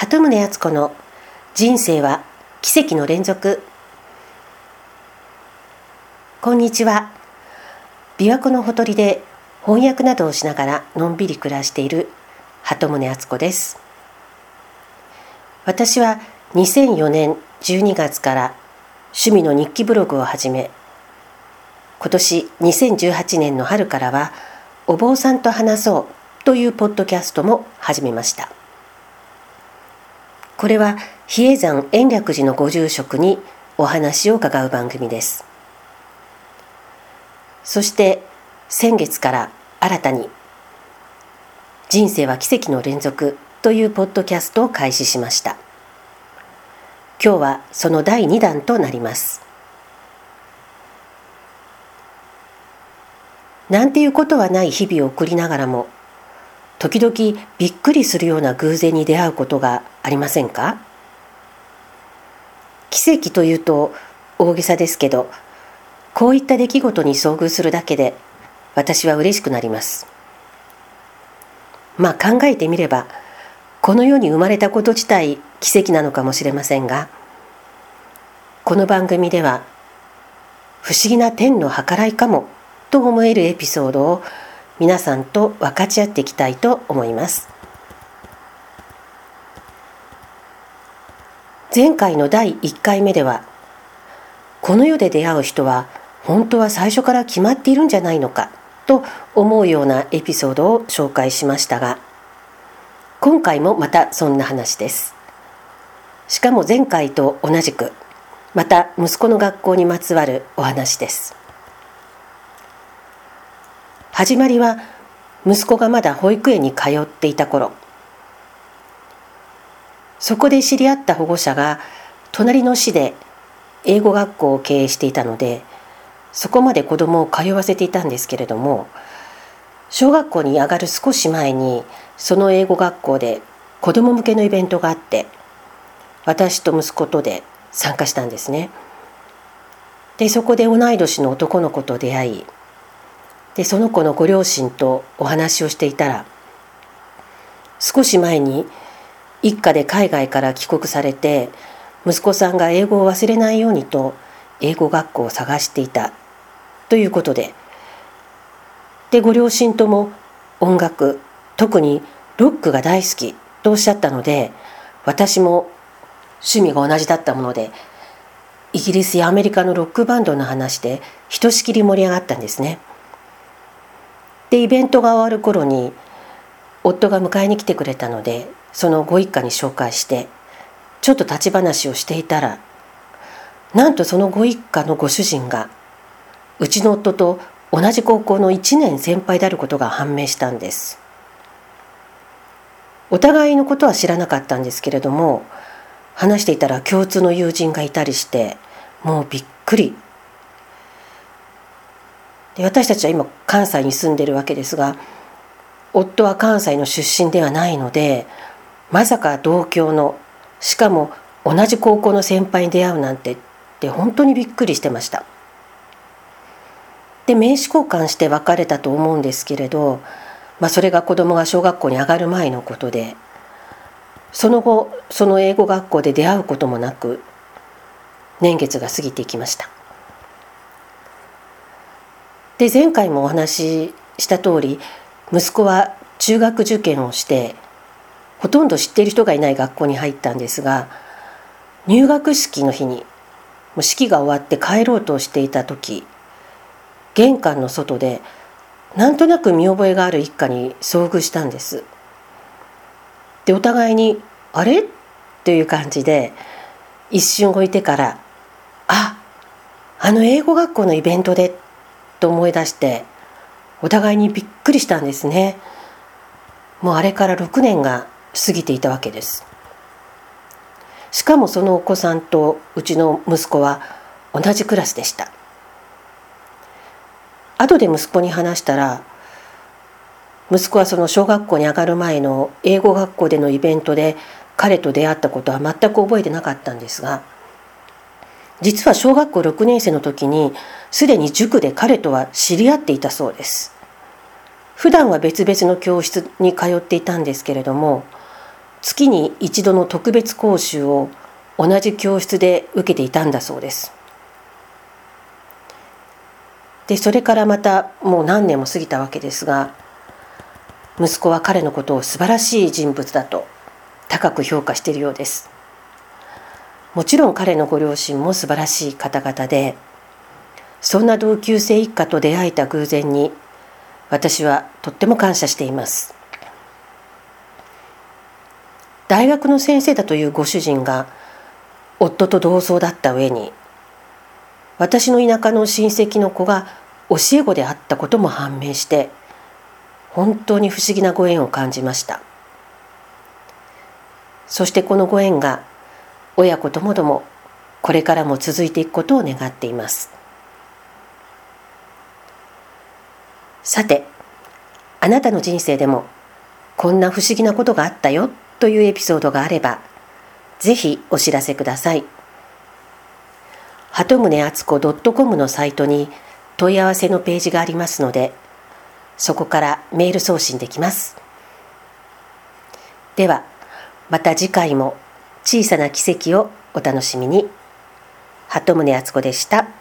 鳩宗敦子の人生は奇跡の連続。こんにちは。琵琶湖のほとりで翻訳などをしながらのんびり暮らしている鳩宗敦子です。私は2004年12月から趣味の日記ブログを始め今年2018年の春からはお坊さんと話そうというポッドキャストも始めました。これは比叡山延暦寺のご住職にお話を伺う番組です。そして先月から新たに「人生は奇跡の連続」というポッドキャストを開始しました。今日はその第2弾となります。なんていうことはない日々を送りながらも時々びっくりするような偶然に出会うことがありませんか？奇跡というと大げさですけどこういった出来事に遭遇するだけで私は嬉しくなります。まあ考えてみればこの世に生まれたこと自体奇跡なのかもしれませんがこの番組では不思議な天の計らいかもと思えるエピソードを皆さんと分かち合っていきたいと思います。前回の第1回目ではこの世で出会う人は本当は最初から決まっているんじゃないのかと思うようなエピソードを紹介しましたが今回もまたそんな話です。しかも前回と同じくまた息子の学校にまつわるお話です。始まりは息子がまだ保育園に通っていた頃そこで知り合った保護者が隣の市で英語学校を経営していたのでそこまで子供を通わせていたんですけれども小学校に上がる少し前にその英語学校で子供向けのイベントがあって私と息子とで参加したんですね。でそこで同い年の男の子と出会いでその子のご両親とお話をしていたら少し前に一家で海外から帰国されて息子さんが英語を忘れないようにと英語学校を探していたということででご両親とも音楽特にロックが大好きとおっしゃったので私も趣味が同じだったものでイギリスやアメリカのロックバンドの話でひとしきり盛り上がったんですね。でイベントが終わる頃に夫が迎えに来てくれたのでそのご一家に紹介してちょっと立ち話をしていたらなんとそのご一家のご主人がうちの夫と同じ高校の1年先輩であることが判明したんです。お互いのことは知らなかったんですけれども話していたら共通の友人がいたりしてもうびっくり。で私たちは今関西に住んでるわけですが夫は関西の出身ではないのでまさか同郷のしかも同じ高校の先輩に出会うなんてって本当にびっくりしてました。で名刺交換して別れたと思うんですけれど、まあ、それが子供が小学校に上がる前のことでその後その英語学校で出会うこともなく年月が過ぎていきました。で前回もお話しした通り息子は中学受験をしてほとんど知っている人がいない学校に入ったんですが入学式の日にもう式が終わって帰ろうとしていた時玄関の外でなんとなく見覚えがある一家に遭遇したんです。でお互いに「あれ?」という感じで一瞬置いてから「ああの英語学校のイベントで」と思い出してお互いにびっくりしたんですね。もうあれから6年が過ぎていたわけです。しかもそのお子さんとうちの息子は同じクラスでした。後で息子に話したら息子はその小学校に上がる前の英語学校でのイベントで彼と出会ったことは全く覚えてなかったんですが実は小学校6年生の時にすでに塾で彼とは知り合っていたそうです。普段は別々の教室に通っていたんですけれども月に一度の特別講習を同じ教室で受けていたんだそうです。でそれからまたもう何年も過ぎたわけですが息子は彼のことを素晴らしい人物だと高く評価しているようです。もちろん彼のご両親も素晴らしい方々でそんな同級生一家と出会えた偶然に私はとっても感謝しています。大学の先生だというご主人が夫と同窓だった上に私の田舎の親戚の子が教え子であったことも判明して本当に不思議なご縁を感じました。そしてこのご縁が親子ともどもこれからも続いていくことを願っています。さてあなたの人生でもこんな不思議なことがあったよというエピソードがあればぜひお知らせください。鳩宗敦子 .com のサイトに問い合わせのページがありますのでそこからメール送信できます。ではまた次回も小さな奇跡をお楽しみに鳩宗敦子でした。